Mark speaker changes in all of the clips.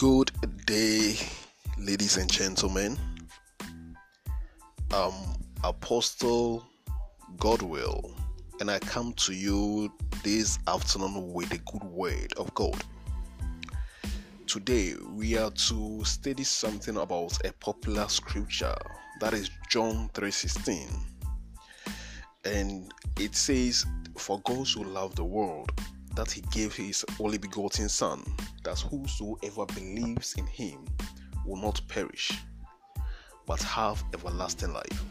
Speaker 1: Good day, ladies and gentlemen. I'm Apostle Godwill, and I come to you this afternoon with a good word of God. Today, we are to study something about a popular scripture that is John 3:16. And it says, For God so loved the world that he gave his only begotten Son, that whosoever believes in him will not perish, but have everlasting life.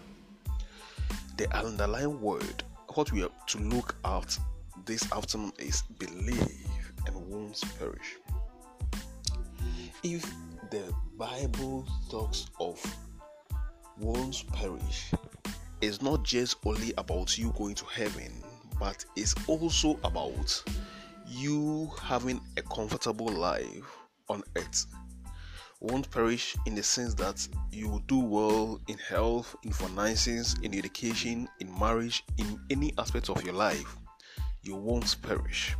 Speaker 1: The underlying word, what we have to look at this afternoon is believe and won't perish. If the Bible talks of won't perish, it's not just only about you going to heaven, but it's also about you having a comfortable life on earth won't perish in the sense that you will do well in health, in finances, in education, in marriage, in any aspect of your life. You won't perish.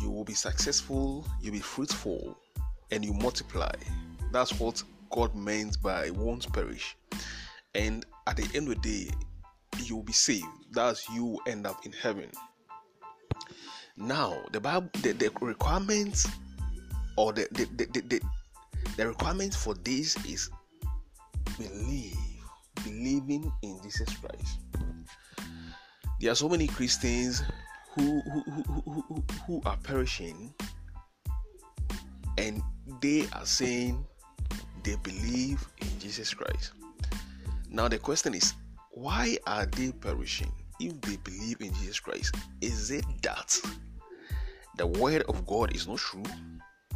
Speaker 1: You will be successful, you'll be fruitful, and you multiply. That's what God meant by won't perish. And at the end of the day, you'll be saved. That's you end up in heaven. Now, the Bible, the, the requirements or the the, the, the, the requirement for this is believe, believing in Jesus Christ. There are so many Christians who who, who, who, who are perishing and they are saying they believe in Jesus Christ. Now the question is, why are they perishing if they believe in Jesus Christ? Is it that the word of God is not true,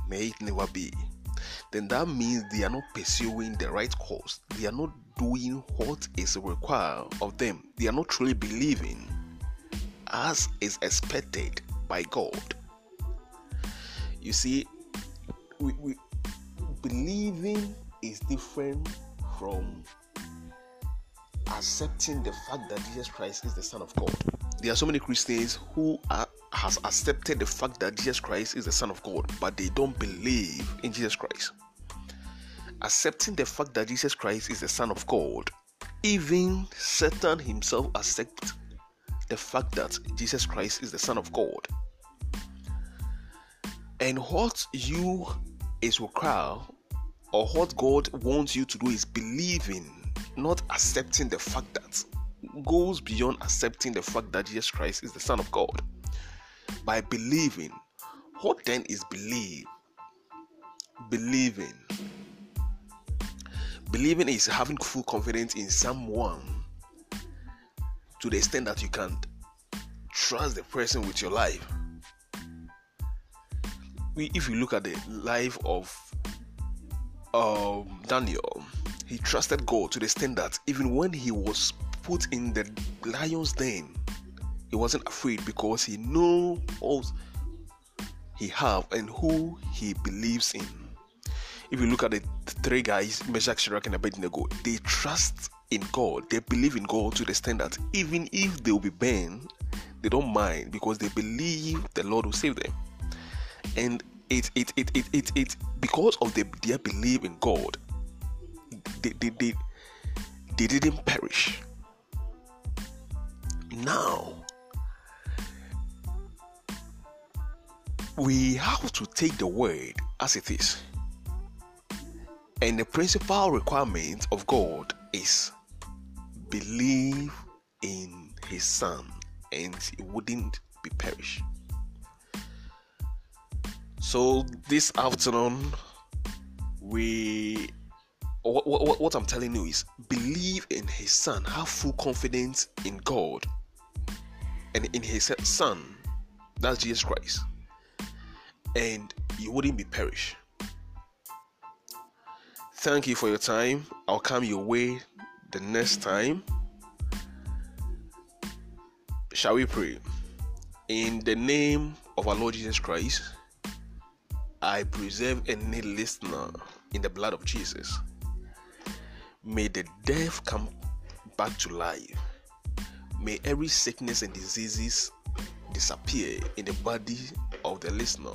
Speaker 1: may it never be, then that means they are not pursuing the right course. They are not doing what is required of them. They are not truly believing as is expected by God. You see, we, we believing is different from accepting the fact that Jesus Christ is the Son of God. There are so many Christians who are has accepted the fact that Jesus Christ is the Son of God, but they don't believe in Jesus Christ. Accepting the fact that Jesus Christ is the Son of God, even Satan himself accepts the fact that Jesus Christ is the Son of God. And what you is required, or what God wants you to do, is believing, not accepting the fact that goes beyond accepting the fact that Jesus Christ is the Son of God by believing. What then is believe? Believing. Believing is having full confidence in someone to the extent that you can trust the person with your life. We, If you look at the life of um, Daniel, he trusted God to the extent that even when he was put in the lion's den, he wasn't afraid because he knew all he have and who he believes in. If you look at the three guys, Meshach, Shadrach, and Abednego, they trust in God. They believe in God to the extent that even if they will be burned, they don't mind because they believe the Lord will save them. And it it it it it, it because of the, their belief in God, they, they, they, they didn't perish. Now we have to take the word as it is. And the principal requirement of God is believe in his son and it wouldn't be perished. So this afternoon we what, what, what I'm telling you is believe in his son, have full confidence in God and in his son, that's Jesus Christ and you wouldn't be perished. Thank you for your time. I'll come your way the next time. Shall we pray? In the name of our Lord Jesus Christ, I preserve any listener in the blood of Jesus. May the deaf come back to life. May every sickness and diseases disappear in the body of the listener.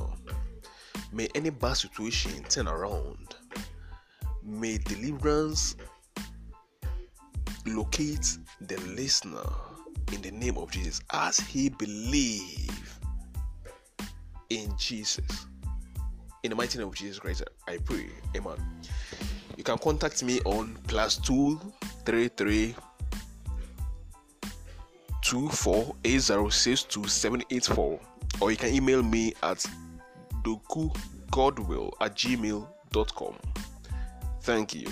Speaker 1: May any bad situation turn around. May deliverance locate the listener in the name of Jesus as he believe in Jesus. In the mighty name of Jesus Christ, I pray. Amen. You can contact me on plus two three three two four eight zero six two seven eight four, or you can email me at dokugodwill at gmail.com. Thank you.